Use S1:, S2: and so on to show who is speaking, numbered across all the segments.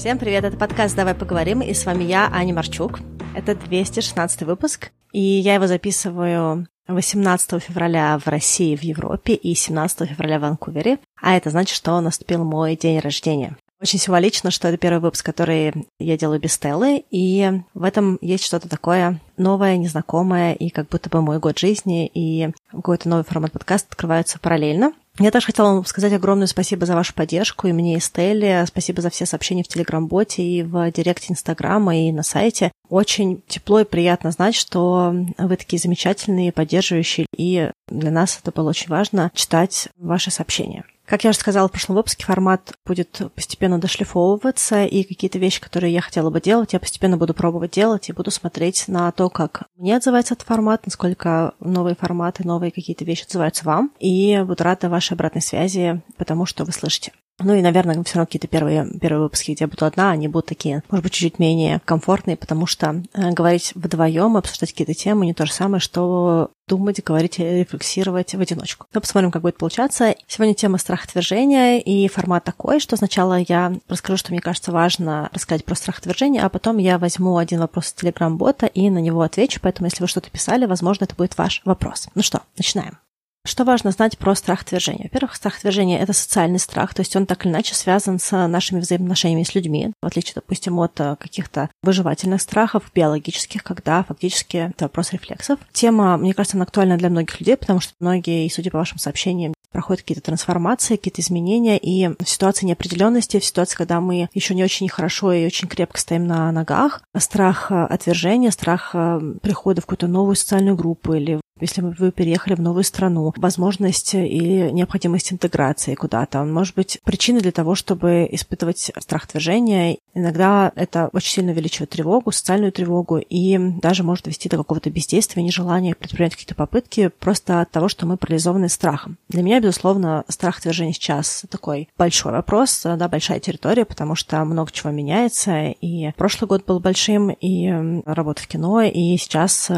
S1: Всем привет, это подкаст «Давай поговорим», и с вами я, Аня Марчук. Это 216 выпуск, и я его записываю 18 февраля в России, в Европе, и 17 февраля в Ванкувере. А это значит, что наступил мой день рождения. Очень символично, что это первый выпуск, который я делаю без Стеллы, и в этом есть что-то такое новое, незнакомое, и как будто бы мой год жизни и какой-то новый формат подкаста открываются параллельно. Я тоже хотела вам сказать огромное спасибо за вашу поддержку, и мне, и Стелле. Спасибо за все сообщения в Телеграм-боте, и в директе Инстаграма, и на сайте. Очень тепло и приятно знать, что вы такие замечательные, поддерживающие, и для нас это было очень важно читать ваши сообщения. Как я уже сказала в прошлом выпуске, формат будет постепенно дошлифовываться, и какие-то вещи, которые я хотела бы делать, я постепенно буду пробовать делать и буду смотреть на то, как мне отзывается этот формат, насколько новые форматы, новые какие-то вещи отзываются вам. И буду рада вашей обратной связи, потому что вы слышите. Ну и, наверное, все равно какие-то первые, первые выпуски, где я буду одна, они будут такие, может быть, чуть-чуть менее комфортные, потому что э, говорить вдвоем, обсуждать какие-то темы не то же самое, что думать, говорить, рефлексировать в одиночку. Но посмотрим, как будет получаться. Сегодня тема страхотвержения, и формат такой, что сначала я расскажу, что мне кажется важно рассказать про страхотвержение, а потом я возьму один вопрос из Телеграм-бота и на него отвечу, поэтому если вы что-то писали, возможно, это будет ваш вопрос. Ну что, начинаем. Что важно знать про страх отвержения? Во-первых, страх отвержения – это социальный страх, то есть он так или иначе связан с нашими взаимоотношениями с людьми, в отличие, допустим, от э, каких-то выживательных страхов, биологических, когда фактически это вопрос рефлексов. Тема, мне кажется, она актуальна для многих людей, потому что многие, судя по вашим сообщениям, проходят какие-то трансформации, какие-то изменения, и в ситуации неопределенности, в ситуации, когда мы еще не очень хорошо и очень крепко стоим на ногах, страх отвержения, страх э, прихода в какую-то новую социальную группу или если вы переехали в новую страну, возможность или необходимость интеграции куда-то. Он может быть причиной для того, чтобы испытывать страх движения. Иногда это очень сильно увеличивает тревогу, социальную тревогу, и даже может довести до какого-то бездействия, нежелания предпринять какие-то попытки просто от того, что мы парализованы страхом. Для меня, безусловно, страх движения сейчас такой большой вопрос, да, большая территория, потому что много чего меняется, и прошлый год был большим, и работа в кино, и сейчас э,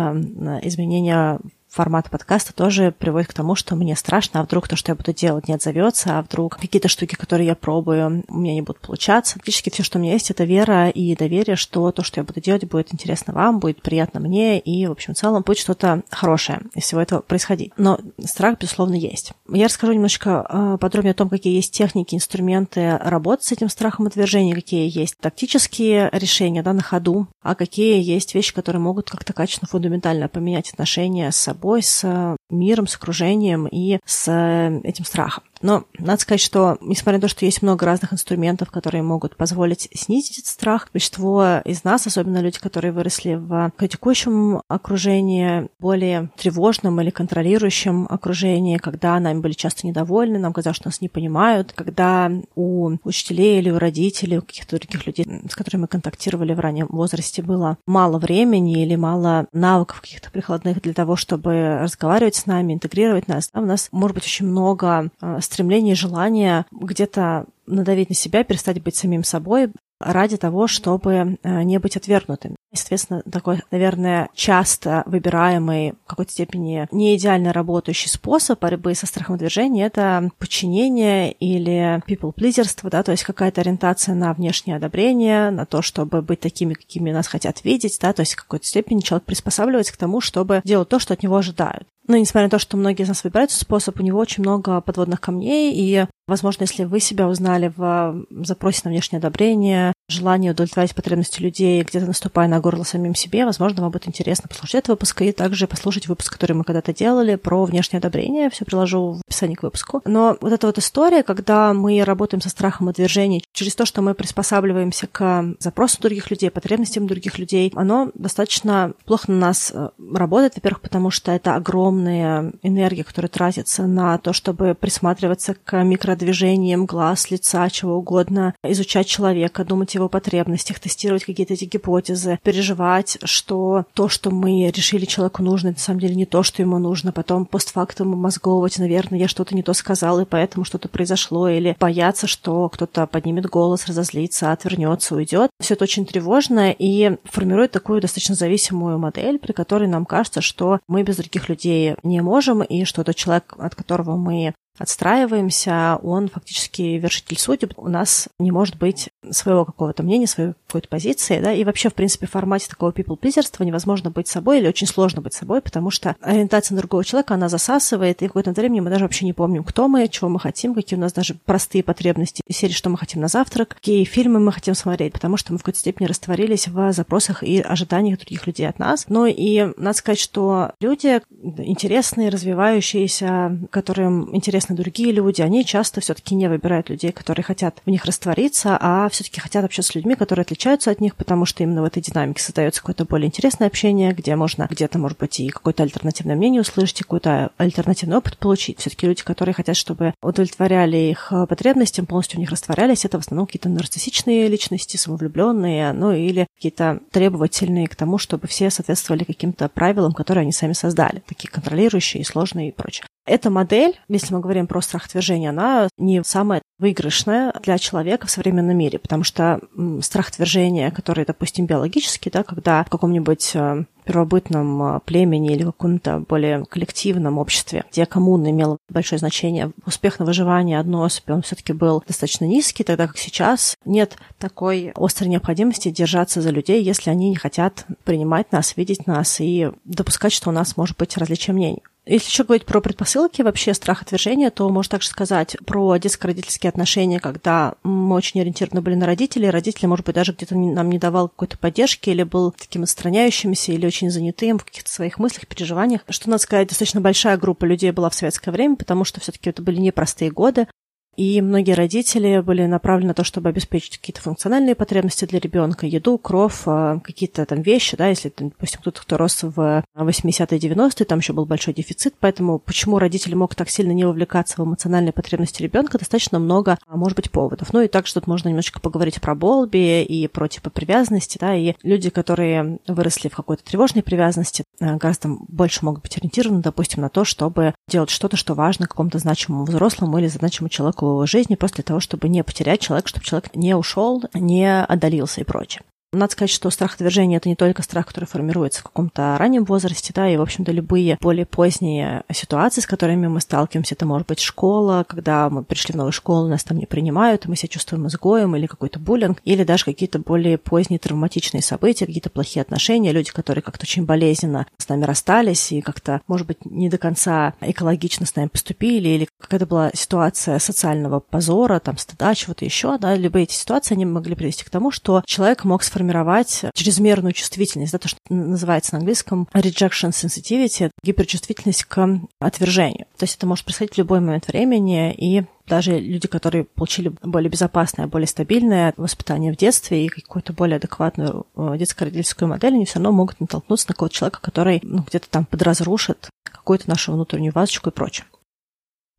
S1: изменения формат подкаста тоже приводит к тому, что мне страшно, а вдруг то, что я буду делать, не отзовется, а вдруг какие-то штуки, которые я пробую, у меня не будут получаться. Фактически все, что у меня есть, это вера и доверие, что то, что я буду делать, будет интересно вам, будет приятно мне, и, в общем, в целом будет что-то хорошее из всего этого происходить. Но страх, безусловно, есть. Я расскажу немножечко а, подробнее о том, какие есть техники, инструменты работы с этим страхом отвержения, какие есть тактические решения да, на ходу, а какие есть вещи, которые могут как-то качественно, фундаментально поменять отношения с собой собой, с миром, с окружением и с этим страхом. Но надо сказать, что, несмотря на то, что есть много разных инструментов, которые могут позволить снизить этот страх, большинство из нас, особенно люди, которые выросли в критикующем окружении, более тревожном или контролирующем окружении, когда нами были часто недовольны, нам казалось, что нас не понимают, когда у учителей или у родителей, у каких-то других людей, с которыми мы контактировали в раннем возрасте, было мало времени или мало навыков каких-то прикладных для того, чтобы разговаривать с нами, интегрировать нас. Да, у нас может быть очень много э, стремление, желание где-то надавить на себя, перестать быть самим собой ради того, чтобы э, не быть отвергнутым. Соответственно, такой, наверное, часто выбираемый, в какой-то степени не идеально работающий способ борьбы со страхом движения — это подчинение или people-плизерство, да, то есть какая-то ориентация на внешнее одобрение, на то, чтобы быть такими, какими нас хотят видеть, да, то есть в какой-то степени человек приспосабливается к тому, чтобы делать то, что от него ожидают. Но несмотря на то, что многие из нас выбирают этот способ, у него очень много подводных камней, и, возможно, если вы себя узнали в запросе на внешнее одобрение, желание удовлетворять потребности людей, где-то наступая на горло самим себе, возможно, вам будет интересно послушать этот выпуск и также послушать выпуск, который мы когда-то делали про внешнее одобрение. Все приложу в описании к выпуску. Но вот эта вот история, когда мы работаем со страхом отвержения через то, что мы приспосабливаемся к запросу других людей, потребностям других людей, оно достаточно плохо на нас э, работает, во-первых, потому что это огромная энергия, которая тратится на то, чтобы присматриваться к микродвижениям глаз, лица, чего угодно, изучать человека, думать о его потребностях, тестировать какие-то эти гипотезы, переживать, что то, что мы решили человеку нужно, это на самом деле не то, что ему нужно, потом постфактум мозговывать, наверное, я что-то не то сказал, и поэтому что-то произошло, или бояться, что кто-то поднимет голос, разозлится, отвернется, уйдет. Все это очень тревожно и формирует такую достаточно зависимую модель, при которой нам кажется, что мы без других людей не можем, и что тот человек, от которого мы отстраиваемся, он фактически вершитель судеб. У нас не может быть своего какого-то мнения, своей какой-то позиции, да, и вообще, в принципе, в формате такого people-плизерства невозможно быть собой или очень сложно быть собой, потому что ориентация на другого человека, она засасывает, и в какое-то время мы даже вообще не помним, кто мы, чего мы хотим, какие у нас даже простые потребности, серии, что мы хотим на завтрак, какие фильмы мы хотим смотреть, потому что мы в какой-то степени растворились в запросах и ожиданиях других людей от нас. Ну и надо сказать, что люди интересные, развивающиеся, которым интересны другие люди, они часто все-таки не выбирают людей, которые хотят в них раствориться, а все-таки хотят общаться с людьми, которые отличаются от них, потому что именно в этой динамике создается какое-то более интересное общение, где можно где-то, может быть, и какое-то альтернативное мнение услышать, и какой-то альтернативный опыт получить. Все-таки люди, которые хотят, чтобы удовлетворяли их потребностям, полностью в них растворялись, это в основном какие-то нарциссичные личности, самовлюбленные, ну или какие-то требовательные к тому, чтобы все соответствовали каким-то правилам, которые они сами создали, такие контролирующие, сложные и прочее. Эта модель, если мы говорим про страх отвержения, она не самая выигрышная для человека в современном мире, потому что страх отвержения, который, допустим, биологический, да, когда в каком-нибудь э, первобытном э, племени или каком-то более коллективном обществе, где коммуна имела большое значение, успех на выживание одной особи, он все-таки был достаточно низкий, тогда как сейчас нет такой острой необходимости держаться за людей, если они не хотят принимать нас, видеть нас и допускать, что у нас может быть различие мнений. Если еще говорить про предпосылки, вообще страх отвержения, то можно также сказать про детско-родительские отношения, когда мы очень ориентированы были на родителей, родители, может быть, даже где-то нам не давал какой-то поддержки или был таким отстраняющимся или очень занятым в каких-то своих мыслях, переживаниях. Что, надо сказать, достаточно большая группа людей была в советское время, потому что все-таки это были непростые годы. И многие родители были направлены на то, чтобы обеспечить какие-то функциональные потребности для ребенка, еду, кров, а, какие-то там вещи, да, если, допустим, кто-то, кто рос в 80-е, 90-е, там еще был большой дефицит, поэтому почему родители могут так сильно не вовлекаться в эмоциональные потребности ребенка, достаточно много, а, может быть, поводов. Ну и также тут можно немножечко поговорить про Болби и про типы привязанности, да, и люди, которые выросли в какой-то тревожной привязанности, а, гораздо больше могут быть ориентированы, допустим, на то, чтобы делать что-то, что важно какому-то значимому взрослому или значимому человеку в жизни для того, чтобы не потерять человека, чтобы человек не ушел, не отдалился и прочее. Надо сказать, что страх отвержения – это не только страх, который формируется в каком-то раннем возрасте, да, и, в общем-то, любые более поздние ситуации, с которыми мы сталкиваемся, это может быть школа, когда мы пришли в новую школу, нас там не принимают, и мы себя чувствуем изгоем, или какой-то буллинг, или даже какие-то более поздние травматичные события, какие-то плохие отношения, люди, которые как-то очень болезненно с нами расстались и как-то, может быть, не до конца экологично с нами поступили, или какая-то была ситуация социального позора, там, стыда, чего-то еще, да, любые эти ситуации, они могли привести к тому, что человек мог сформировать формировать чрезмерную чувствительность, да, то, что называется на английском rejection sensitivity, гиперчувствительность к отвержению. То есть это может происходить в любой момент времени, и даже люди, которые получили более безопасное, более стабильное воспитание в детстве и какую-то более адекватную э, детско-родительскую модель, они все равно могут натолкнуться на какого-то человека, который ну, где-то там подразрушит какую-то нашу внутреннюю вазочку и прочее.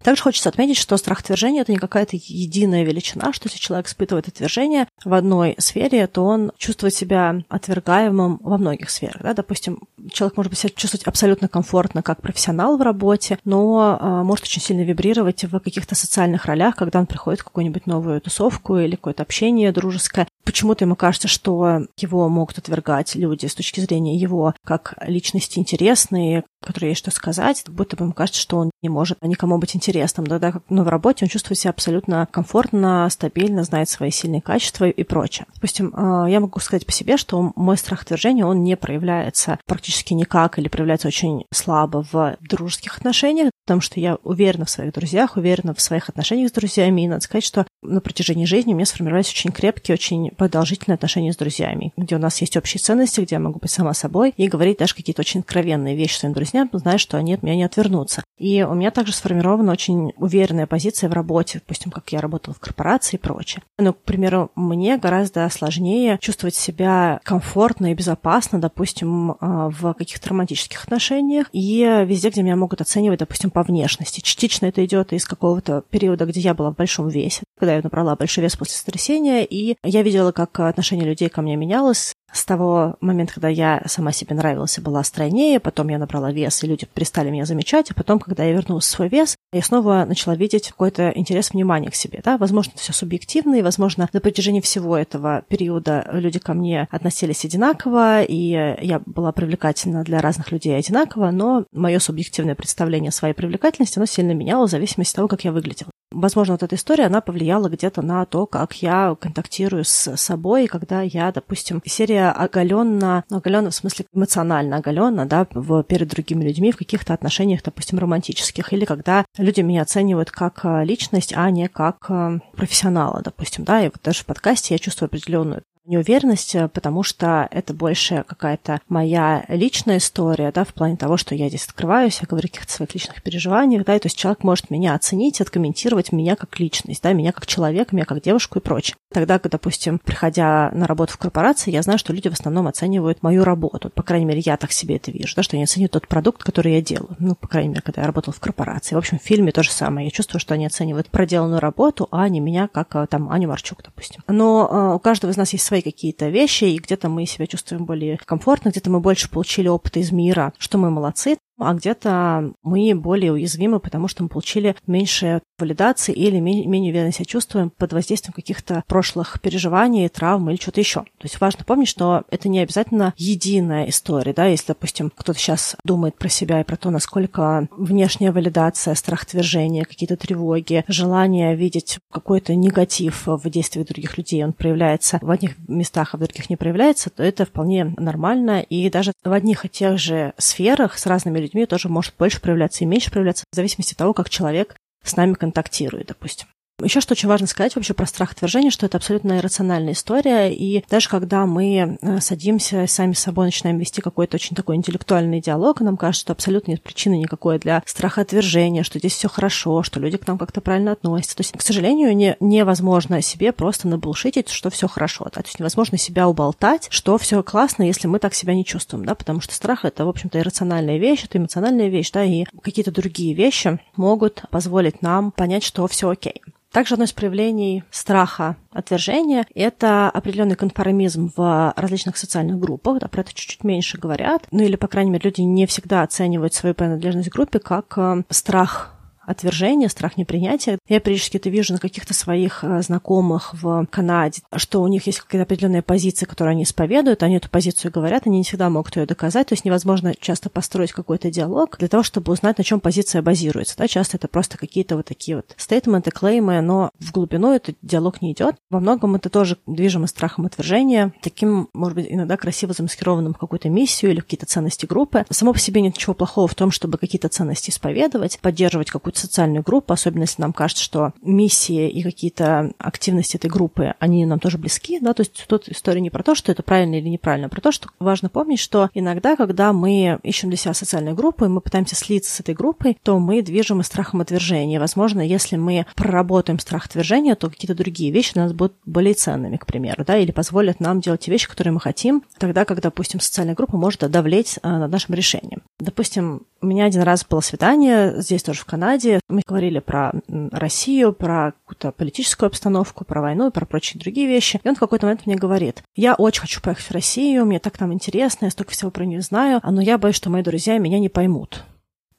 S1: Также хочется отметить, что страх отвержения – это не какая-то единая величина, что если человек испытывает отвержение в одной сфере, то он чувствует себя отвергаемым во многих сферах. Да? Допустим, человек может быть себя чувствовать абсолютно комфортно как профессионал в работе, но а, может очень сильно вибрировать в каких-то социальных ролях, когда он приходит в какую-нибудь новую тусовку или какое-то общение дружеское. Почему-то ему кажется, что его могут отвергать люди с точки зрения его как личности интересные, которые есть что сказать, будто бы ему кажется, что он не может никому быть интересным. Тогда как ну, в работе он чувствует себя абсолютно комфортно, стабильно, знает свои сильные качества и прочее. Допустим, а, я могу сказать по себе, что мой страх отвержения, он не проявляется практически никак или проявляется очень слабо в дружеских отношениях, потому что я уверена в своих друзьях, уверена в своих отношениях с друзьями, и надо сказать, что на протяжении жизни у меня сформировались очень крепкие, очень продолжительные отношения с друзьями, где у нас есть общие ценности, где я могу быть сама собой и говорить даже какие-то очень откровенные вещи своим друзьям, зная, что они от меня не отвернутся. И у меня также сформирована очень уверенная позиция в работе, допустим, как я работала в корпорации и прочее. Но, к примеру, мне гораздо сложнее чувствовать себя комфортно и безопасно, допустим, а, в каких-то романтических отношениях и везде, где меня могут оценивать, допустим, по внешности. Частично это идет из какого-то периода, где я была в большом весе, когда я набрала большой вес после сотрясения, и я видела, как отношение людей ко мне менялось с того момента, когда я сама себе нравилась и была стройнее, потом я набрала вес, и люди перестали меня замечать, а потом, когда я вернулась в свой вес, я снова начала видеть какой-то интерес, внимания к себе. Да? Возможно, это все субъективно, и, возможно, на протяжении всего этого периода люди ко мне относились одинаково, и я была привлекательна для разных людей одинаково, но мое субъективное представление своей привлекательности, оно сильно меняло в зависимости от того, как я выглядела. Возможно, вот эта история, она повлияла где-то на то, как я контактирую с собой, когда я, допустим, серия оголенно, оголенно в смысле эмоционально оголенно, да, в, перед другими людьми в каких-то отношениях, допустим, романтических, или когда люди меня оценивают как э, личность, а не как э, профессионала, допустим, да, и вот даже в подкасте я чувствую определенную неуверенность, потому что это больше какая-то моя личная история, да, в плане того, что я здесь открываюсь, я говорю о каких-то своих личных переживаниях, да, и то есть человек может меня оценить, откомментировать меня как личность, да, меня как человека, меня как девушку и прочее. Тогда, допустим, приходя на работу в корпорации, я знаю, что люди в основном оценивают мою работу. По крайней мере, я так себе это вижу, да, что они оценивают тот продукт, который я делаю. Ну, по крайней мере, когда я работала в корпорации. В общем, в фильме то же самое. Я чувствую, что они оценивают проделанную работу, а не меня, как э, там Аню Марчук, допустим. Но э, у каждого из нас есть свои какие-то вещи, и где-то мы себя чувствуем более комфортно, где-то мы больше получили опыта из мира, что мы молодцы, а где-то мы более уязвимы, потому что мы получили меньше валидации или менее уверенно себя чувствуем под воздействием каких-то прошлых переживаний, травм или что-то еще. То есть важно помнить, что это не обязательно единая история, да, если, допустим, кто-то сейчас думает про себя и про то, насколько внешняя валидация, страх отвержения, какие-то тревоги, желание видеть какой-то негатив в действии других людей, он проявляется в одних местах, а в других не проявляется, то это вполне нормально. И даже в одних и тех же сферах с разными людьми тоже может больше проявляться и меньше проявляться в зависимости от того, как человек с нами контактирует, допустим. Еще что очень важно сказать вообще про страх отвержения, что это абсолютно иррациональная история, и даже когда мы э, садимся сами с собой начинаем вести какой-то очень такой интеллектуальный диалог, нам кажется, что абсолютно нет причины никакой для страха отвержения, что здесь все хорошо, что люди к нам как-то правильно относятся. То есть, к сожалению, не, невозможно себе просто набулшитить, что все хорошо. Да? То есть невозможно себя уболтать, что все классно, если мы так себя не чувствуем, да, потому что страх это, в общем-то, иррациональная вещь, это эмоциональная вещь, да, и какие-то другие вещи могут позволить нам понять, что все окей. Также одно из проявлений страха отвержения – это определенный конформизм в различных социальных группах. Да, про это чуть-чуть меньше говорят. Ну или, по крайней мере, люди не всегда оценивают свою принадлежность к группе как э, страх отвержение, страх непринятия. Я периодически это вижу на каких-то своих э, знакомых в Канаде, что у них есть какая-то определенная позиция, которую они исповедуют, они эту позицию говорят, они не всегда могут ее доказать, то есть невозможно часто построить какой-то диалог для того, чтобы узнать, на чем позиция базируется. Да? Часто это просто какие-то вот такие вот стейтменты, клеймы, но в глубину этот диалог не идет. Во многом это тоже движимо страхом отвержения, таким, может быть, иногда красиво замаскированным какую-то миссию или какие-то ценности группы. Само по себе нет ничего плохого в том, чтобы какие-то ценности исповедовать, поддерживать какую-то какую-то социальную группу, особенно если нам кажется, что миссии и какие-то активности этой группы, они нам тоже близки, да, то есть тут история не про то, что это правильно или неправильно, а про то, что важно помнить, что иногда, когда мы ищем для себя социальную группу, и мы пытаемся слиться с этой группой, то мы движем и страхом отвержения. Возможно, если мы проработаем страх отвержения, то какие-то другие вещи для нас будут более ценными, к примеру, да, или позволят нам делать те вещи, которые мы хотим, тогда, когда, допустим, социальная группа может давлеть а, над нашим решением. Допустим, у меня один раз было свидание здесь тоже в Канаде. Мы говорили про Россию, про какую-то политическую обстановку, про войну и про прочие другие вещи. И он в какой-то момент мне говорит, я очень хочу поехать в Россию, мне так там интересно, я столько всего про нее знаю, но я боюсь, что мои друзья меня не поймут.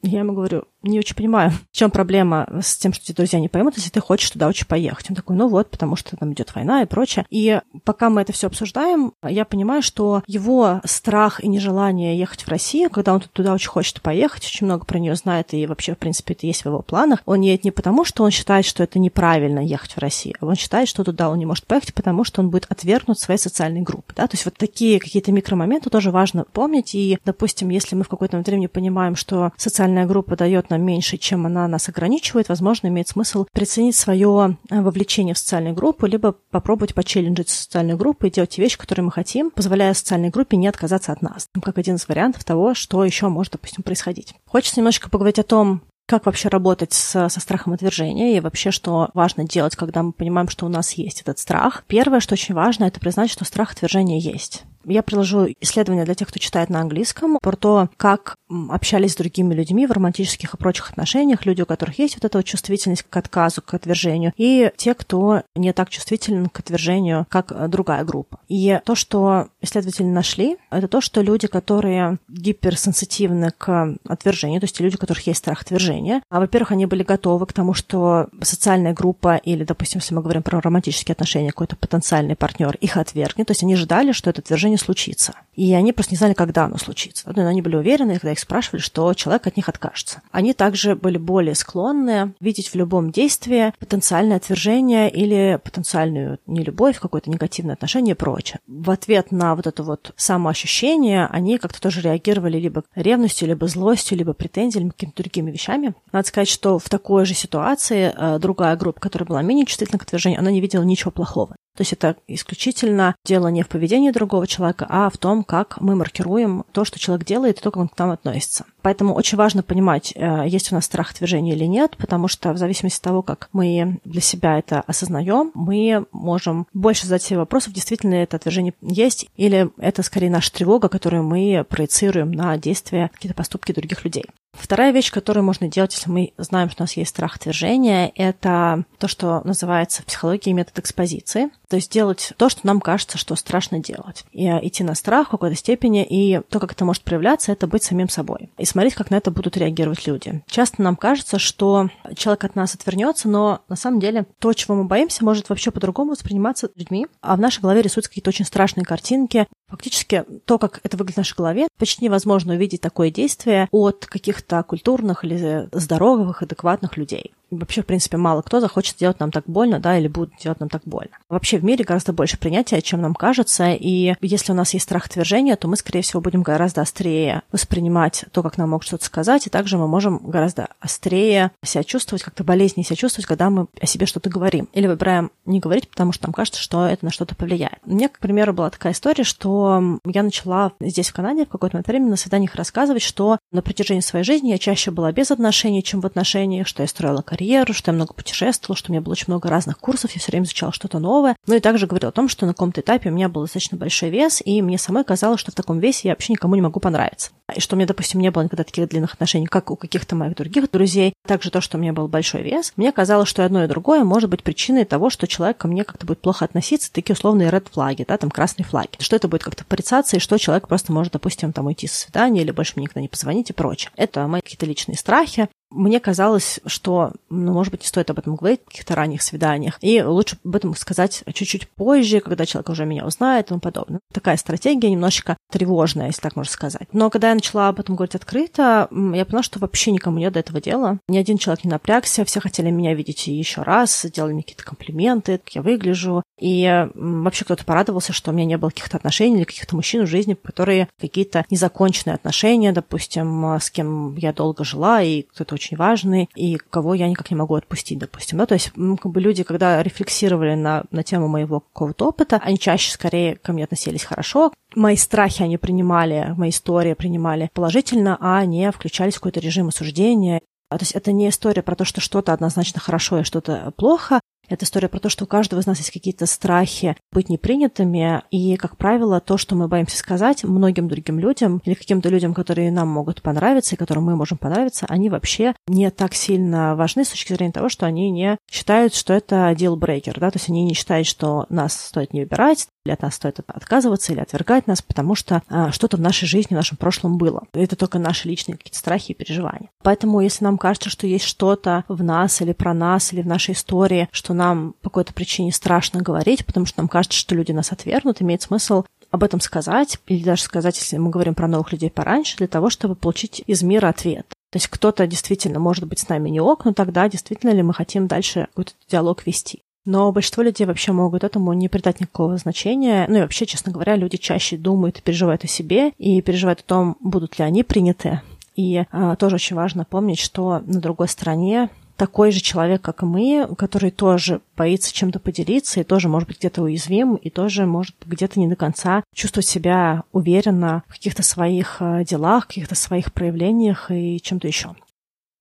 S1: Я ему говорю, не очень понимаю, в чем проблема с тем, что тебе друзья не поймут, если ты хочешь туда очень поехать. Он такой, ну вот, потому что там идет война и прочее. И пока мы это все обсуждаем, я понимаю, что его страх и нежелание ехать в Россию, когда он туда очень хочет поехать, очень много про нее знает, и вообще, в принципе, это есть в его планах, он едет не потому, что он считает, что это неправильно ехать в Россию, а он считает, что туда он не может поехать, потому что он будет отвергнут своей социальной группы. Да? То есть вот такие какие-то микромоменты тоже важно помнить. И, допустим, если мы в какой-то момент времени понимаем, что социальная группа дает нам меньше, чем она нас ограничивает, возможно, имеет смысл приценить свое э, вовлечение в социальную группу, либо попробовать почелленджить социальную группу и делать те вещи, которые мы хотим, позволяя социальной группе не отказаться от нас. Как один из вариантов того, что еще может, допустим, происходить. Хочется немножко поговорить о том, как вообще работать с, со страхом отвержения и вообще, что важно делать, когда мы понимаем, что у нас есть этот страх. Первое, что очень важно, это признать, что страх отвержения есть. Я приложу исследование для тех, кто читает на английском, про то, как общались с другими людьми в романтических и прочих отношениях, люди, у которых есть вот эта вот чувствительность к отказу, к отвержению, и те, кто не так чувствителен к отвержению, как э, другая группа. И то, что исследователи нашли, это то, что люди, которые гиперсенситивны к отвержению, то есть люди, у которых есть страх отвержения, а, во-первых, они были готовы к тому, что социальная группа или, допустим, если мы говорим про романтические отношения, какой-то потенциальный партнер их отвергнет, то есть они ждали, что это отвержение отвержение случится. И они просто не знали, когда оно случится. Но они были уверены, когда их спрашивали, что человек от них откажется. Они также были более склонны видеть в любом действии потенциальное отвержение или потенциальную нелюбовь, какое-то негативное отношение и прочее. В ответ на вот это вот самоощущение они как-то тоже реагировали либо ревностью, либо злостью, либо претензиями, какими-то другими вещами. Надо сказать, что в такой же ситуации э, другая группа, которая была менее чувствительна к отвержению, она не видела ничего плохого. То есть это исключительно дело не в поведении другого человека, а в том, как мы маркируем то, что человек делает, и то, как он к нам относится. Поэтому очень важно понимать, э, есть у нас страх отвержения или нет, потому что в зависимости от того, как мы для себя это осознаем, мы можем больше задать себе вопросов, действительно ли это отвержение есть, или это скорее наша тревога, которую мы проецируем на действия, какие-то поступки других людей. Вторая вещь, которую можно делать, если мы знаем, что у нас есть страх отвержения, это то, что называется в психологии метод экспозиции. То есть делать то, что нам кажется, что страшно делать. И э, идти на страх в какой-то степени, и то, как это может проявляться, это быть самим собой. И смотреть, как на это будут реагировать люди. Часто нам кажется, что человек от нас отвернется, но на самом деле то, чего мы боимся, может вообще по-другому восприниматься людьми. А в нашей голове рисуются какие-то очень страшные картинки. Фактически то, как это выглядит в нашей голове, почти невозможно увидеть такое действие от каких-то культурных или здоровых, адекватных людей вообще, в принципе, мало кто захочет сделать нам так больно, да, или будет делать нам так больно. Вообще в мире гораздо больше принятия, чем нам кажется, и если у нас есть страх отвержения, то мы, скорее всего, будем гораздо острее воспринимать то, как нам могут что-то сказать, и также мы можем гораздо острее себя чувствовать, как-то болезненнее себя чувствовать, когда мы о себе что-то говорим. Или выбираем не говорить, потому что нам кажется, что это на что-то повлияет. У меня, к примеру, была такая история, что я начала здесь, в Канаде, в какое-то время на свиданиях рассказывать, что на протяжении своей жизни я чаще была без отношений, чем в отношениях, что я строила карьеру, что я много путешествовала, что у меня было очень много разных курсов, я все время изучала что-то новое. Ну и также говорила о том, что на каком-то этапе у меня был достаточно большой вес, и мне самой казалось, что в таком весе я вообще никому не могу понравиться. И что у меня, допустим, не было никогда таких длинных отношений, как у каких-то моих других друзей. Также то, что у меня был большой вес, мне казалось, что одно и другое может быть причиной того, что человек ко мне как-то будет плохо относиться, такие условные ред флаги, да, там красные флаги. Что это будет как-то порицаться, и что человек просто может, допустим, там уйти со свидания или больше мне никогда не позвонить и прочее. Это мои какие-то личные страхи мне казалось, что, ну, может быть, не стоит об этом говорить в каких-то ранних свиданиях. И лучше об этом сказать чуть-чуть позже, когда человек уже меня узнает и тому подобное. Такая стратегия немножечко тревожная, если так можно сказать. Но когда я начала об этом говорить открыто, я поняла, что вообще никому нет до этого дела. Ни один человек не напрягся, все хотели меня видеть еще раз, делали мне какие-то комплименты, как я выгляжу. И вообще кто-то порадовался, что у меня не было каких-то отношений или каких-то мужчин в жизни, которые какие-то незаконченные отношения, допустим, с кем я долго жила, и кто-то очень важный, и кого я никак не могу отпустить, допустим. Да? То есть как бы люди, когда рефлексировали на, на тему моего какого-то опыта, они чаще скорее ко мне относились хорошо, мои страхи они принимали, мои истории принимали положительно, а не включались в какой-то режим осуждения. То есть это не история про то, что что-то однозначно хорошо и что-то плохо, это история про то, что у каждого из нас есть какие-то страхи быть непринятыми, и, как правило, то, что мы боимся сказать многим другим людям или каким-то людям, которые нам могут понравиться и которым мы можем понравиться, они вообще не так сильно важны с точки зрения того, что они не считают, что это deal-breaker, да, то есть они не считают, что нас стоит не выбирать, или от нас стоит отказываться или отвергать нас, потому что а, что-то в нашей жизни, в нашем прошлом было. Это только наши личные какие-то страхи и переживания. Поэтому, если нам кажется, что есть что-то в нас или про нас, или в нашей истории, что нам по какой-то причине страшно говорить, потому что нам кажется, что люди нас отвергнут, имеет смысл об этом сказать, или даже сказать, если мы говорим про новых людей пораньше, для того, чтобы получить из мира ответ. То есть кто-то действительно может быть с нами не ок, но тогда действительно ли мы хотим дальше какой-то диалог вести. Но большинство людей вообще могут этому не придать никакого значения. Ну и вообще, честно говоря, люди чаще думают и переживают о себе, и переживают о том, будут ли они приняты. И а, тоже очень важно помнить, что на другой стороне такой же человек, как и мы, который тоже боится чем-то поделиться и тоже может быть где-то уязвим, и тоже может где-то не до конца чувствовать себя уверенно в каких-то своих а, делах, каких-то своих проявлениях и чем-то еще.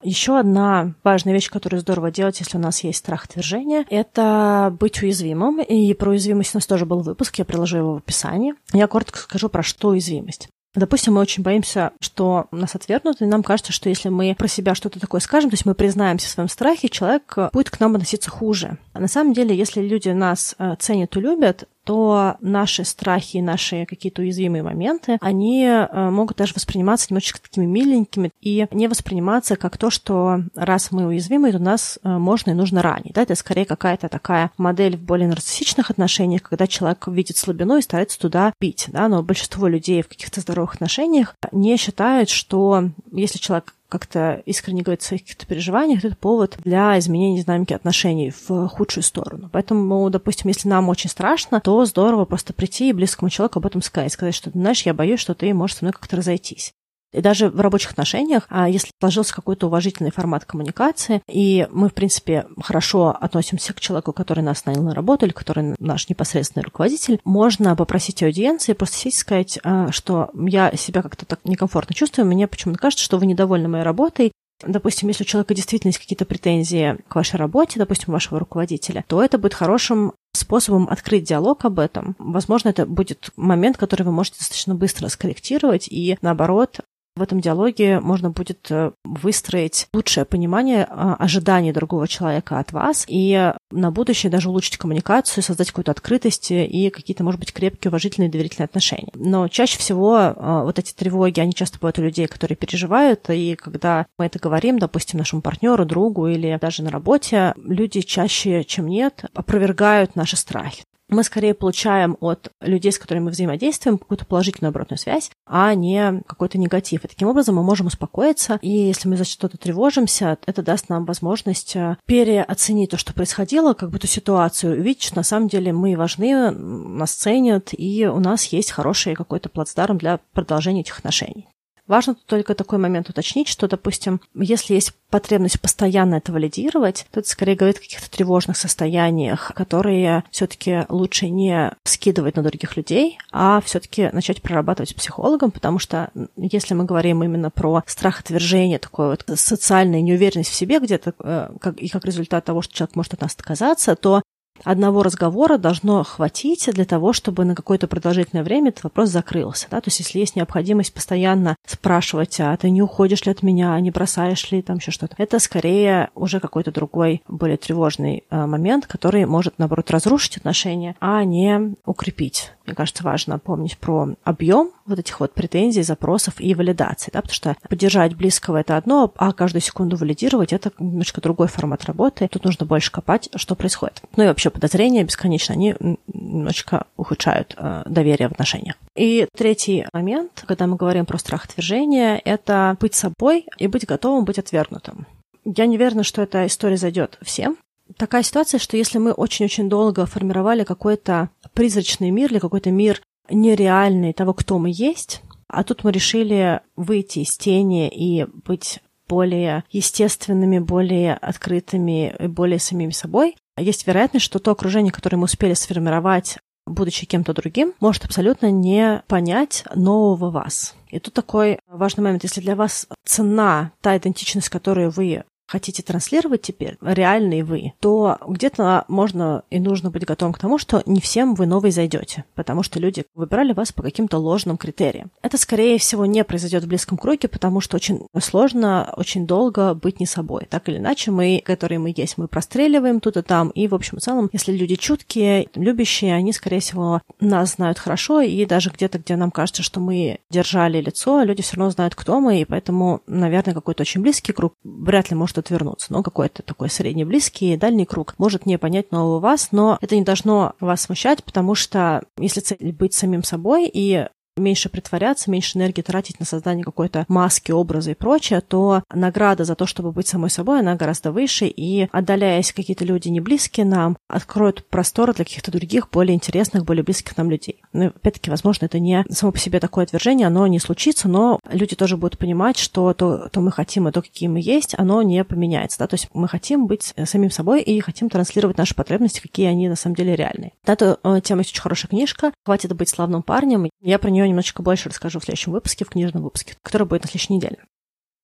S1: Еще одна важная вещь, которую здорово делать, если у нас есть страх отвержения, это быть уязвимым. И про уязвимость у нас тоже был выпуск, я приложу его в описании. Я коротко скажу, про что уязвимость. Допустим, мы очень боимся, что нас отвергнут, и нам кажется, что если мы про себя что-то такое скажем, то есть мы признаемся в своем страхе, человек будет к нам относиться хуже. А на самом деле, если люди нас э, ценят и любят, то наши страхи, наши какие-то уязвимые моменты, они э, могут даже восприниматься немножечко такими миленькими и не восприниматься как то, что раз мы уязвимы, то нас э, можно и нужно ранить. Да? Это скорее какая-то такая модель в более нарциссичных отношениях, когда человек видит слабину и старается туда бить. Да? Но большинство людей в каких-то здоровых отношениях не считают, что если человек как-то искренне говорит о своих каких-то переживаниях, это повод для изменения динамики отношений в худшую сторону. Поэтому, допустим, если нам очень страшно, то здорово просто прийти и близкому человеку об этом сказать, сказать, что, знаешь, я боюсь, что ты можешь со мной как-то разойтись. И даже в рабочих отношениях, а если сложился какой-то уважительный формат коммуникации, и мы, в принципе, хорошо относимся к человеку, который нас нанял на работу, или который наш непосредственный руководитель, можно попросить аудиенции, просто сесть и сказать, а, что я себя как-то так некомфортно чувствую, мне почему-то кажется, что вы недовольны моей работой, Допустим, если у человека действительно есть какие-то претензии к вашей работе, допустим, вашего руководителя, то это будет хорошим способом открыть диалог об этом. Возможно, это будет момент, который вы можете достаточно быстро скорректировать и, наоборот, в этом диалоге можно будет э, выстроить лучшее понимание а, ожиданий другого человека от вас и на будущее даже улучшить коммуникацию, создать какую-то открытость и какие-то, может быть, крепкие, уважительные, доверительные отношения. Но чаще всего а, вот эти тревоги, они часто бывают у людей, которые переживают, и когда мы это говорим, допустим, нашему партнеру, другу или даже на работе, люди чаще, чем нет, опровергают наши страхи мы скорее получаем от людей, с которыми мы взаимодействуем, какую-то положительную обратную связь, а не какой-то негатив. И таким образом мы можем успокоиться, и если мы за что-то тревожимся, это даст нам возможность э, переоценить то, что происходило, как бы эту ситуацию, увидеть, что на самом деле мы важны, нас ценят, и у нас есть хороший какой-то плацдарм для продолжения этих отношений. Важно только такой момент уточнить, что, допустим, если есть потребность постоянно это валидировать, то это скорее говорит о каких-то тревожных состояниях, которые все-таки лучше не скидывать на других людей, а все-таки начать прорабатывать с психологом, потому что если мы говорим именно про страх отвержения, такой вот социальная неуверенность в себе где-то, э, как, и как результат того, что человек может от нас отказаться, то одного разговора должно хватить для того, чтобы на какое-то продолжительное время этот вопрос закрылся. Да? То есть если есть необходимость постоянно спрашивать, а ты не уходишь ли от меня, не бросаешь ли там еще что-то, это скорее уже какой-то другой, более тревожный э, момент, который может, наоборот, разрушить отношения, а не укрепить. Мне кажется, важно помнить про объем вот этих вот претензий, запросов и валидации, да, потому что поддержать близкого это одно, а каждую секунду валидировать это немножко другой формат работы. Тут нужно больше копать, что происходит. Ну и вообще подозрения бесконечно, они немножечко ухудшают э, доверие в отношениях. И третий момент, когда мы говорим про страх отвержения, это быть собой и быть готовым быть отвергнутым. Я не уверена, что эта история зайдет всем, такая ситуация, что если мы очень-очень долго формировали какой-то призрачный мир или какой-то мир нереальный того, кто мы есть, а тут мы решили выйти из тени и быть более естественными, более открытыми и более самими собой, есть вероятность, что то окружение, которое мы успели сформировать, будучи кем-то другим, может абсолютно не понять нового вас. И тут такой важный момент. Если для вас цена та идентичность, которую вы хотите транслировать теперь, реальный вы, то где-то можно и нужно быть готовым к тому, что не всем вы новый зайдете, потому что люди выбирали вас по каким-то ложным критериям. Это, скорее всего, не произойдет в близком круге, потому что очень сложно, очень долго быть не собой. Так или иначе, мы, которые мы есть, мы простреливаем тут и там, и, в общем и целом, если люди чуткие, любящие, они, скорее всего, нас знают хорошо, и даже где-то, где нам кажется, что мы держали лицо, люди все равно знают, кто мы, и поэтому, наверное, какой-то очень близкий круг вряд ли может отвернуться. Но какой-то такой средний близкий, дальний круг может не понять нового вас, но это не должно вас смущать, потому что если цель быть самим собой и меньше притворяться, меньше энергии тратить на создание какой-то маски, образа и прочее, то награда за то, чтобы быть самой собой, она гораздо выше, и отдаляясь какие-то люди не близкие нам, откроют простор для каких-то других, более интересных, более близких нам людей. Ну, опять-таки, возможно, это не само по себе такое отвержение, оно не случится, но люди тоже будут понимать, что то, то мы хотим, и то, какие мы есть, оно не поменяется. Да? То есть мы хотим быть самим собой и хотим транслировать наши потребности, какие они на самом деле реальные. Это э, тема есть очень хорошая книжка «Хватит быть славным парнем». Я про нее нее немножечко больше расскажу в следующем выпуске, в книжном выпуске, который будет на следующей неделе.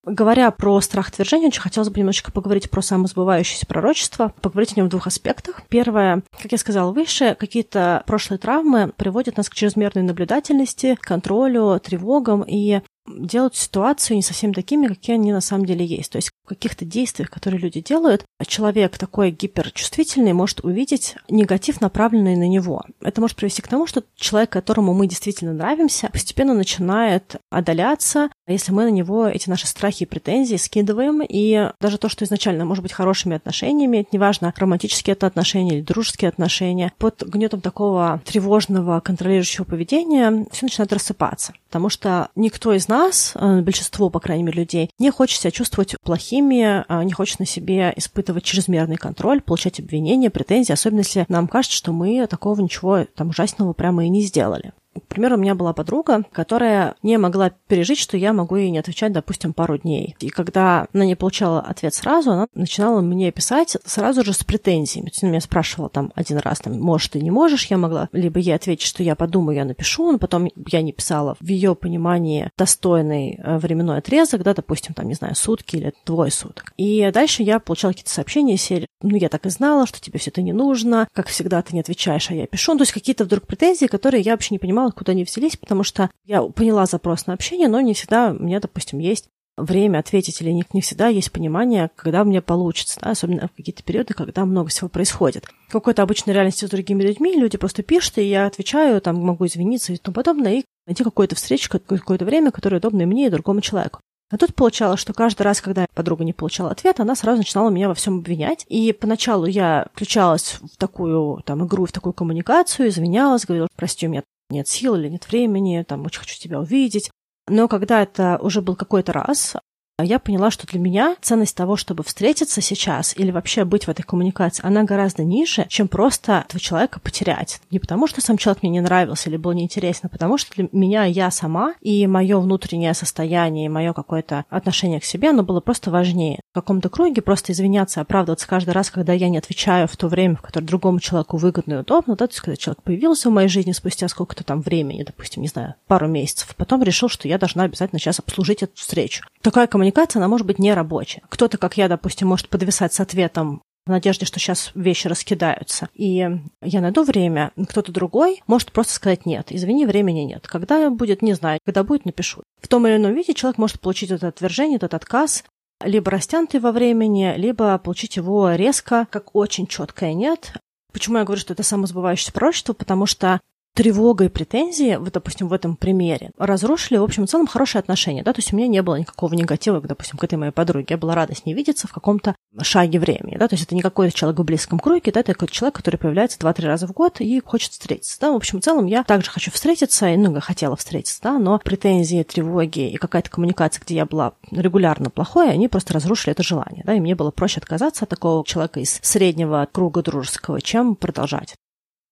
S1: Говоря про страх отвержения, очень хотелось бы немножечко поговорить про самосбывающееся пророчество, поговорить о нем в двух аспектах. Первое, как я сказала выше, какие-то прошлые травмы приводят нас к чрезмерной наблюдательности, контролю, тревогам, и делают ситуацию не совсем такими, какие они на самом деле есть. То есть в каких-то действиях, которые люди делают, человек такой гиперчувствительный может увидеть негатив, направленный на него. Это может привести к тому, что человек, которому мы действительно нравимся, постепенно начинает отдаляться, если мы на него эти наши страхи и претензии скидываем, и даже то, что изначально может быть хорошими отношениями, это неважно, романтические это отношения или дружеские отношения, под гнетом такого тревожного, контролирующего поведения все начинает рассыпаться. Потому что никто из нас, э, большинство, по крайней мере, людей, не хочет себя чувствовать плохими, а не хочет на себе испытывать чрезмерный контроль, получать обвинения, претензии, особенно если нам кажется, что мы такого ничего там ужасного прямо и не сделали. Примеру, у меня была подруга, которая не могла пережить, что я могу ей не отвечать, допустим, пару дней. И когда она не получала ответ сразу, она начинала мне писать сразу же с претензиями. То есть она меня спрашивала там один раз, там, можешь ты, не можешь, я могла либо ей ответить, что я подумаю, я напишу, но потом я не писала в ее понимании достойный э, временной отрезок, да, допустим, там, не знаю, сутки или двое суток. И дальше я получала какие-то сообщения серии, ну, я так и знала, что тебе все это не нужно, как всегда ты не отвечаешь, а я пишу. Ну, то есть какие-то вдруг претензии, которые я вообще не понимала, понимала, куда они взялись, потому что я поняла запрос на общение, но не всегда у меня, допустим, есть время ответить или не всегда есть понимание, когда мне получится, да, особенно в какие-то периоды, когда много всего происходит. В какой-то обычной реальности с другими людьми люди просто пишут, и я отвечаю, там могу извиниться и тому подобное, и найти какую-то встречу, какое-то время, которое удобно и мне, и другому человеку. А тут получалось, что каждый раз, когда подруга не получала ответ, она сразу начинала меня во всем обвинять. И поначалу я включалась в такую там игру, в такую коммуникацию, извинялась, говорила, прости, у меня нет сил или нет времени, там, очень хочу тебя увидеть. Но когда это уже был какой-то раз, я поняла, что для меня ценность того, чтобы встретиться сейчас или вообще быть в этой коммуникации, она гораздо ниже, чем просто этого человека потерять. Не потому, что сам человек мне не нравился или был неинтересен, а потому что для меня я сама и мое внутреннее состояние, и мое какое-то отношение к себе, оно было просто важнее. В каком-то круге просто извиняться, оправдываться каждый раз, когда я не отвечаю в то время, в которое другому человеку выгодно и удобно, да, то есть когда человек появился в моей жизни спустя сколько-то там времени, допустим, не знаю, пару месяцев, потом решил, что я должна обязательно сейчас обслужить эту встречу. Такая коммуникация коммуникация, она может быть нерабочая. Кто-то, как я, допустим, может подвисать с ответом в надежде, что сейчас вещи раскидаются. И я найду время, кто-то другой может просто сказать нет, извини, времени нет. Когда будет, не знаю, когда будет, напишу. В том или ином виде человек может получить это отвержение, этот отказ, либо растянутый во времени, либо получить его резко, как очень четкое нет. Почему я говорю, что это самосбывающееся пророчество? Потому что тревога и претензии, вот, допустим, в этом примере, разрушили, в общем и целом, хорошие отношения, да, то есть у меня не было никакого негатива, допустим, к этой моей подруге, я была рада с ней видеться в каком-то шаге времени, да, то есть это не какой-то человек в близком круге, да, это какой-то человек, который появляется два-три раза в год и хочет встретиться, да, в общем и целом я также хочу встретиться, и, ну, хотела встретиться, да, но претензии, тревоги и какая-то коммуникация, где я была регулярно плохой, они просто разрушили это желание, да, и мне было проще отказаться от такого человека из среднего круга дружеского, чем продолжать.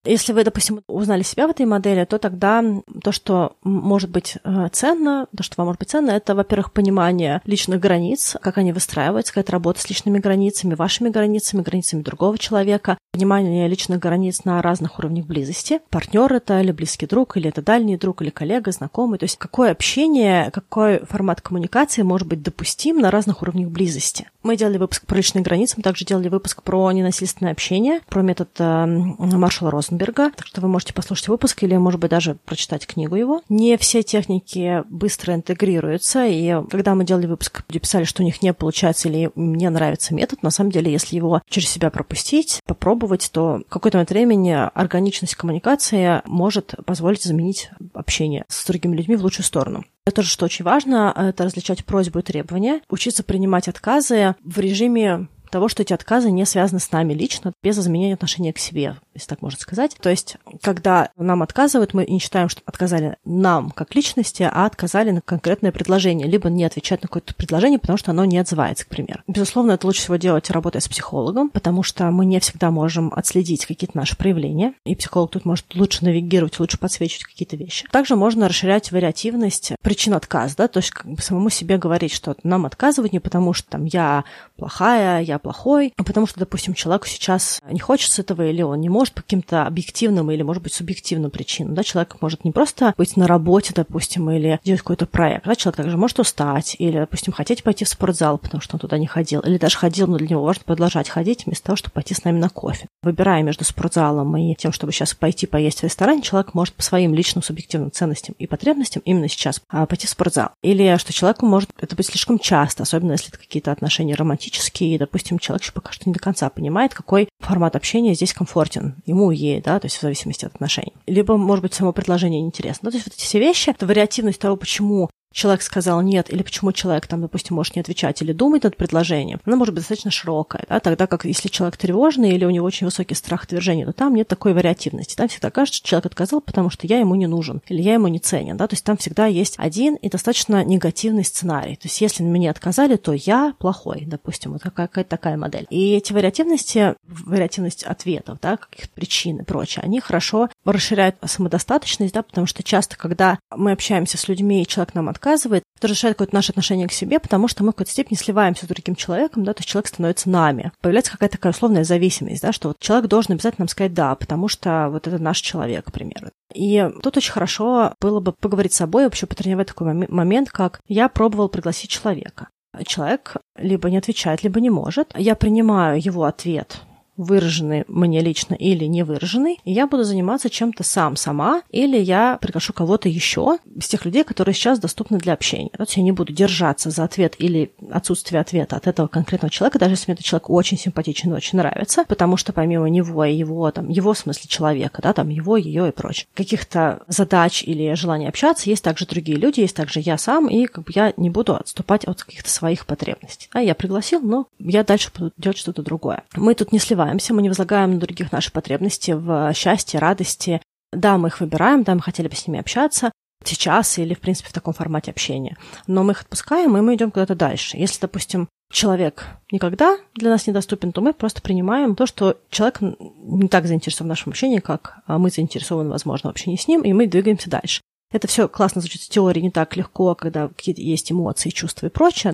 S1: Если вы, допустим, узнали себя в этой модели, то тогда то, что может быть э, ценно, то, что вам может быть ценно, это, во-первых, понимание личных границ, как они выстраиваются, какая-то работа с личными границами, вашими границами, границами другого человека, понимание личных границ на разных уровнях близости. Партнер это или близкий друг, или это дальний друг, или коллега, знакомый. То есть какое общение, какой формат коммуникации может быть допустим на разных уровнях близости. Мы делали выпуск про личные границы, мы также делали выпуск про ненасильственное общение, про метод э, Маршала Розенберга, так что вы можете послушать выпуск или, может быть, даже прочитать книгу его. Не все техники быстро интегрируются, и когда мы делали выпуск, люди писали, что у них не получается или мне нравится метод, на самом деле, если его через себя пропустить, попробовать, то в какой-то момент времени органичность коммуникации может позволить изменить общение с другими людьми в лучшую сторону. Это тоже, что очень важно, это различать просьбу и требования, учиться принимать отказы в режиме того, что эти отказы не связаны с нами лично, без изменения отношения к себе, если так можно сказать. То есть, когда нам отказывают, мы не считаем, что отказали нам как личности, а отказали на конкретное предложение, либо не отвечать на какое-то предложение, потому что оно не отзывается, к примеру. Безусловно, это лучше всего делать, работая с психологом, потому что мы не всегда можем отследить какие-то наши проявления, и психолог тут может лучше навигировать, лучше подсвечивать какие-то вещи. Также можно расширять вариативность причин отказа, да, то есть как бы самому себе говорить, что нам отказывать не потому, что там я плохая, я я плохой, потому что, допустим, человеку сейчас не хочется этого, или он не может по каким-то объективным или, может быть, субъективным причинам. Да, человек может не просто быть на работе, допустим, или делать какой-то проект. Да, человек также может устать, или, допустим, хотеть пойти в спортзал, потому что он туда не ходил, или даже ходил, но для него важно продолжать ходить вместо того, чтобы пойти с нами на кофе. Выбирая между спортзалом и тем, чтобы сейчас пойти поесть в ресторане, человек может по своим личным субъективным ценностям и потребностям именно сейчас а, пойти в спортзал. Или что человеку может это быть слишком часто, особенно если это какие-то отношения романтические, и, допустим, человек еще пока что не до конца понимает, какой формат общения здесь комфортен ему и ей, да, то есть в зависимости от отношений. Либо, может быть, само предложение неинтересно. Ну, то есть вот эти все вещи, это вариативность того, почему человек сказал нет, или почему человек там, допустим, может не отвечать или думать над предложением, она может быть достаточно широкая, да, тогда как если человек тревожный или у него очень высокий страх отвержения, то там нет такой вариативности. Там всегда кажется, что человек отказал, потому что я ему не нужен, или я ему не ценен, да, то есть там всегда есть один и достаточно негативный сценарий. То есть если мне отказали, то я плохой, допустим, вот какая-то такая модель. И эти вариативности, вариативность ответов, да, каких-то причин и прочее, они хорошо расширяют самодостаточность, да, потому что часто, когда мы общаемся с людьми, и человек нам отказывает, это разрушает какое-то наше отношение к себе, потому что мы в какой-то степени сливаемся с другим человеком, да, то есть человек становится нами. Появляется какая-то такая условная зависимость, да, что вот человек должен обязательно нам сказать «да», потому что вот это наш человек, к примеру. И тут очень хорошо было бы поговорить с собой, вообще потренировать такой момент, как я пробовал пригласить человека. Человек либо не отвечает, либо не может. Я принимаю его ответ выраженный мне лично или не выраженный, я буду заниматься чем-то сам, сама, или я приглашу кого-то еще из тех людей, которые сейчас доступны для общения. То есть я не буду держаться за ответ или отсутствие ответа от этого конкретного человека, даже если мне этот человек очень симпатичен и очень нравится, потому что помимо него и его, там, его в смысле человека, да, там, его, ее и прочее, каких-то задач или желаний общаться, есть также другие люди, есть также я сам, и как бы я не буду отступать от каких-то своих потребностей. А я пригласил, но я дальше буду делать что-то другое. Мы тут не сливаем сливаемся, мы не возлагаем на других наши потребности в счастье, радости. Да, мы их выбираем, да, мы хотели бы с ними общаться сейчас или, в принципе, в таком формате общения. Но мы их отпускаем, и мы идем куда-то дальше. Если, допустим, человек никогда для нас недоступен, то мы просто принимаем то, что человек не так заинтересован в нашем общении, как мы заинтересованы, возможно, в общении с ним, и мы двигаемся дальше. Это все классно звучит в теории, не так легко, когда какие-то есть эмоции, чувства и прочее,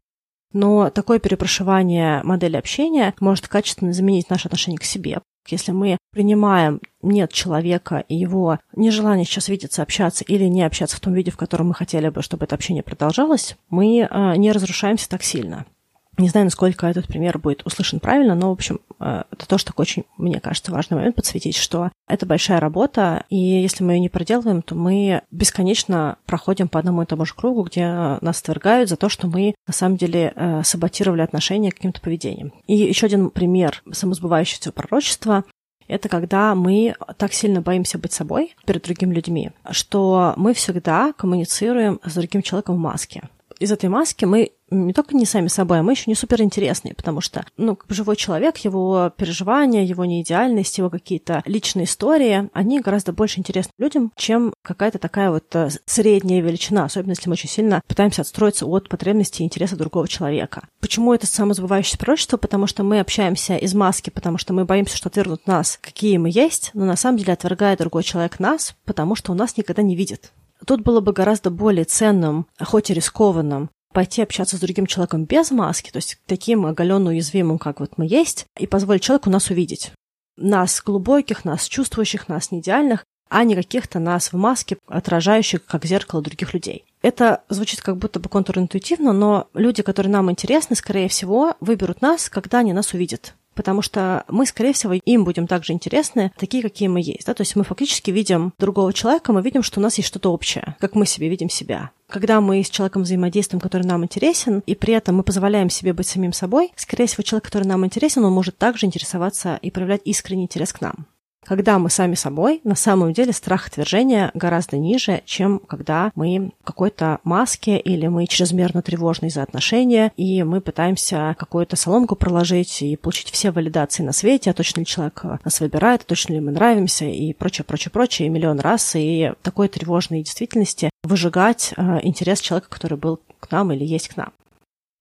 S1: но такое перепрошивание модели общения может качественно заменить наше отношение к себе. Если мы принимаем нет человека и его нежелание сейчас видеться, общаться или не общаться в том виде, в котором мы хотели бы, чтобы это общение продолжалось, мы а, не разрушаемся так сильно. Не знаю, насколько этот пример будет услышан правильно, но, в общем, э, это тоже такой очень, мне кажется, важный момент подсветить, что это большая работа, и если мы ее не проделываем, то мы бесконечно проходим по одному и тому же кругу, где нас отвергают за то, что мы на самом деле э, саботировали отношения каким-то поведением. И еще один пример самосбывающегося пророчества это когда мы так сильно боимся быть собой перед другими людьми, что мы всегда коммуницируем с другим человеком в маске из этой маски мы не только не сами собой, а мы еще не супер интересные, потому что, ну, живой человек, его переживания, его неидеальность, его какие-то личные истории, они гораздо больше интересны людям, чем какая-то такая вот э, средняя величина, особенно если мы очень сильно пытаемся отстроиться от потребностей и интереса другого человека. Почему это самозабывающееся пророчество? Потому что мы общаемся из маски, потому что мы боимся, что отвергнут нас, какие мы есть, но на самом деле отвергает другой человек нас, потому что он нас никогда не видит. Тут было бы гораздо более ценным, хоть и рискованным, пойти общаться с другим человеком без маски, то есть таким оголенно уязвимым, как вот мы есть, и позволить человеку нас увидеть. Нас глубоких, нас чувствующих, нас неидеальных, а не каких-то нас в маске, отражающих как зеркало других людей. Это звучит как будто бы контринтуитивно, но люди, которые нам интересны, скорее всего, выберут нас, когда они нас увидят потому что мы, скорее всего, им будем также интересны, такие, какие мы есть. Да? То есть мы фактически видим другого человека, мы видим, что у нас есть что-то общее, как мы себе видим себя. Когда мы с человеком взаимодействуем, который нам интересен, и при этом мы позволяем себе быть самим собой, скорее всего, человек, который нам интересен, он может также интересоваться и проявлять искренний интерес к нам. Когда мы сами собой, на самом деле страх отвержения гораздо ниже, чем когда мы в какой-то маске или мы чрезмерно тревожны за отношения, и мы пытаемся какую-то соломку проложить и получить все валидации на свете, а точно ли человек нас выбирает, а точно ли мы нравимся и прочее, прочее, прочее, и миллион раз, и такой тревожной действительности выжигать э, интерес человека, который был к нам или есть к нам.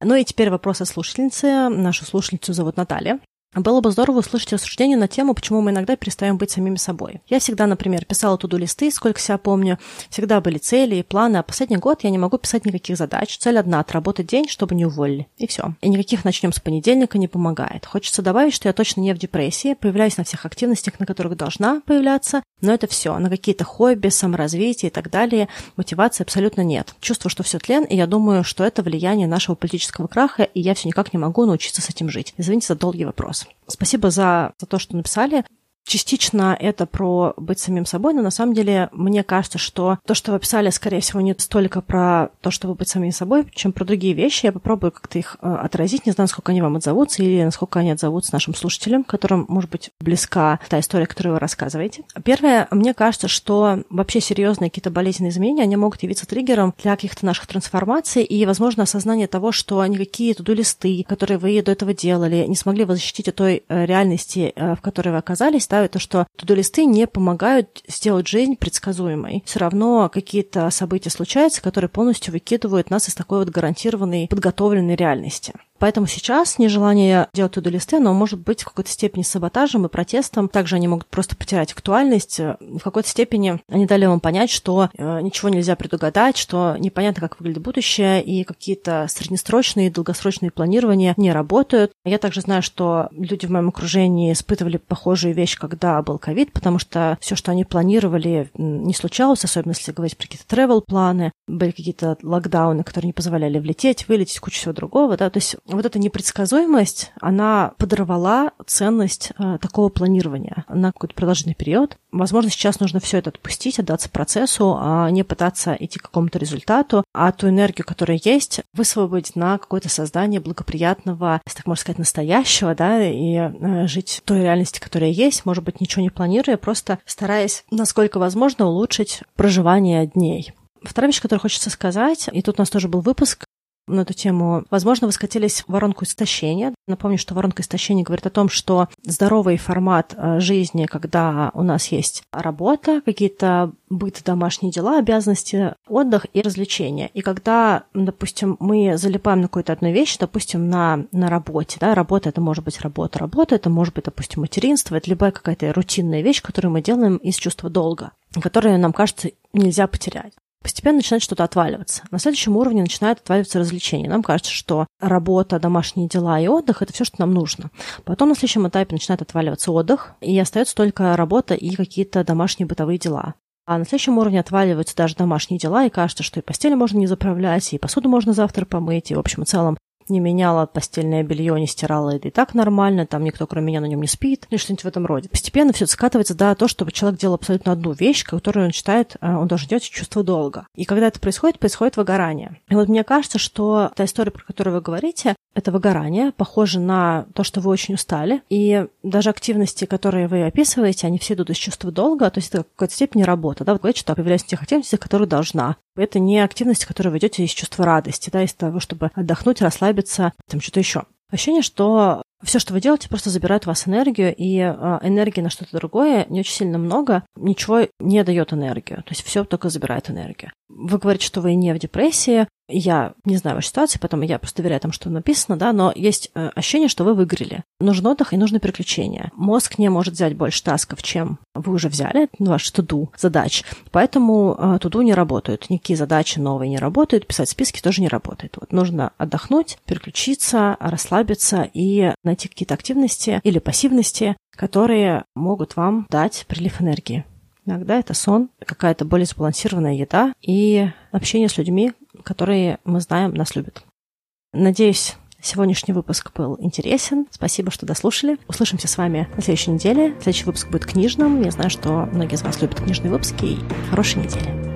S1: Ну и теперь вопрос от слушательницы. Нашу слушательницу зовут Наталья. Было бы здорово услышать рассуждение на тему, почему мы иногда перестаем быть самими собой. Я всегда, например, писала туду-листы, сколько себя помню, всегда были цели и планы, а последний год я не могу писать никаких задач. Цель одна – отработать день, чтобы не уволили. И все. И никаких начнем с понедельника не помогает. Хочется добавить, что я точно не в депрессии, появляюсь на всех активностях, на которых должна появляться, но это все. На какие-то хобби, саморазвитие и так далее мотивации абсолютно нет. Чувство, что все тлен, и я думаю, что это влияние нашего политического краха, и я все никак не могу научиться с этим жить. Извините за долгий вопрос. Спасибо за, за то, что написали. Частично это про быть самим собой, но на самом деле мне кажется, что то, что вы писали, скорее всего, не столько про то, чтобы быть самим собой, чем про другие вещи. Я попробую как-то их э, отразить. Не знаю, насколько они вам отзовутся или насколько они отзовутся нашим слушателям, которым, может быть, близка та история, которую вы рассказываете. Первое, мне кажется, что вообще серьезные какие-то болезненные изменения, они могут явиться триггером для каких-то наших трансформаций и, возможно, осознание того, что никакие туду-листы, которые вы до этого делали, не смогли вас защитить от той э, реальности, э, в которой вы оказались, да, это что туду-листы не помогают сделать жизнь предсказуемой. Все равно какие-то события случаются, которые полностью выкидывают нас из такой вот гарантированной, подготовленной реальности. Поэтому сейчас нежелание делать туду-листы, оно может быть в какой-то степени саботажем и протестом. Также они могут просто потерять актуальность. В какой-то степени они дали вам понять, что э, ничего нельзя предугадать, что непонятно, как выглядит будущее, и какие-то среднесрочные и долгосрочные планирования не работают. Я также знаю, что люди в моем окружении испытывали похожую вещь, когда был ковид, потому что все, что они планировали, не случалось, особенно если говорить про какие-то travel-планы, были какие-то локдауны, которые не позволяли влететь, вылететь, куча всего другого, да, то есть вот эта непредсказуемость, она подорвала ценность э, такого планирования на какой-то продолжительный период. Возможно, сейчас нужно все это отпустить, отдаться процессу, а не пытаться идти к какому-то результату, а ту энергию, которая есть, высвободить на какое-то создание благоприятного, если так можно сказать, настоящего, да, и э, жить в той реальности, которая есть, может быть, ничего не планируя, просто стараясь, насколько возможно, улучшить проживание дней. Вторая вещь, которую хочется сказать, и тут у нас тоже был выпуск на эту тему. Возможно, вы скатились в воронку истощения. Напомню, что воронка истощения говорит о том, что здоровый формат э, жизни, когда у нас есть работа, какие-то быт, домашние дела, обязанности, отдых и развлечения. И когда, допустим, мы залипаем на какую-то одну вещь, допустим, на, на работе, да, работа это может быть работа, работа, это может быть, допустим, материнство, это любая какая-то рутинная вещь, которую мы делаем из чувства долга, которую нам кажется нельзя потерять постепенно начинает что-то отваливаться. На следующем уровне начинает отваливаться развлечение. Нам кажется, что работа, домашние дела и отдых – это все, что нам нужно. Потом на следующем этапе начинает отваливаться отдых, и остается только работа и какие-то домашние бытовые дела. А на следующем уровне отваливаются даже домашние дела, и кажется, что и постель можно не заправлять, и посуду можно завтра помыть, и, в общем и целом, не меняла постельное белье, не стирала это и так нормально, там никто кроме меня на нем не спит, или что-нибудь в этом роде. Постепенно все скатывается до того, чтобы человек делал абсолютно одну вещь, которую он считает, э, он должен делать чувство долга. И когда это происходит, происходит выгорание. И вот мне кажется, что та история, про которую вы говорите, это выгорание, похоже на то, что вы очень устали. И даже активности, которые вы описываете, они все идут из чувства долга, то есть это в какой-то степени работа. Да? Вот говорите, что появляется тех активностей, которые должна. Это не активности, которые вы идете из чувства радости, да, из того, чтобы отдохнуть, расслабиться, там что-то еще. Ощущение, что все, что вы делаете, просто забирает у вас энергию, и э, энергии на что-то другое не очень сильно много, ничего не дает энергию. То есть все только забирает энергию. Вы говорите, что вы не в депрессии, я не знаю вашей ситуации, потом я просто доверяю тому, что написано, да, но есть э, ощущение, что вы выиграли. Нужен отдых и нужно переключение. Мозг не может взять больше тасков, чем вы уже взяли, ваш туду задач. Поэтому э, туду не работают. Никакие задачи новые не работают, писать списки тоже не работает. Вот нужно отдохнуть, переключиться, расслабиться и найти какие-то активности или пассивности, которые могут вам дать прилив энергии. Иногда это сон, какая-то более сбалансированная еда и общение с людьми, которые мы знаем, нас любят. Надеюсь, сегодняшний выпуск был интересен. Спасибо, что дослушали. Услышимся с вами на следующей неделе. Следующий выпуск будет книжным. Я знаю, что многие из вас любят книжные выпуски. Хорошей недели.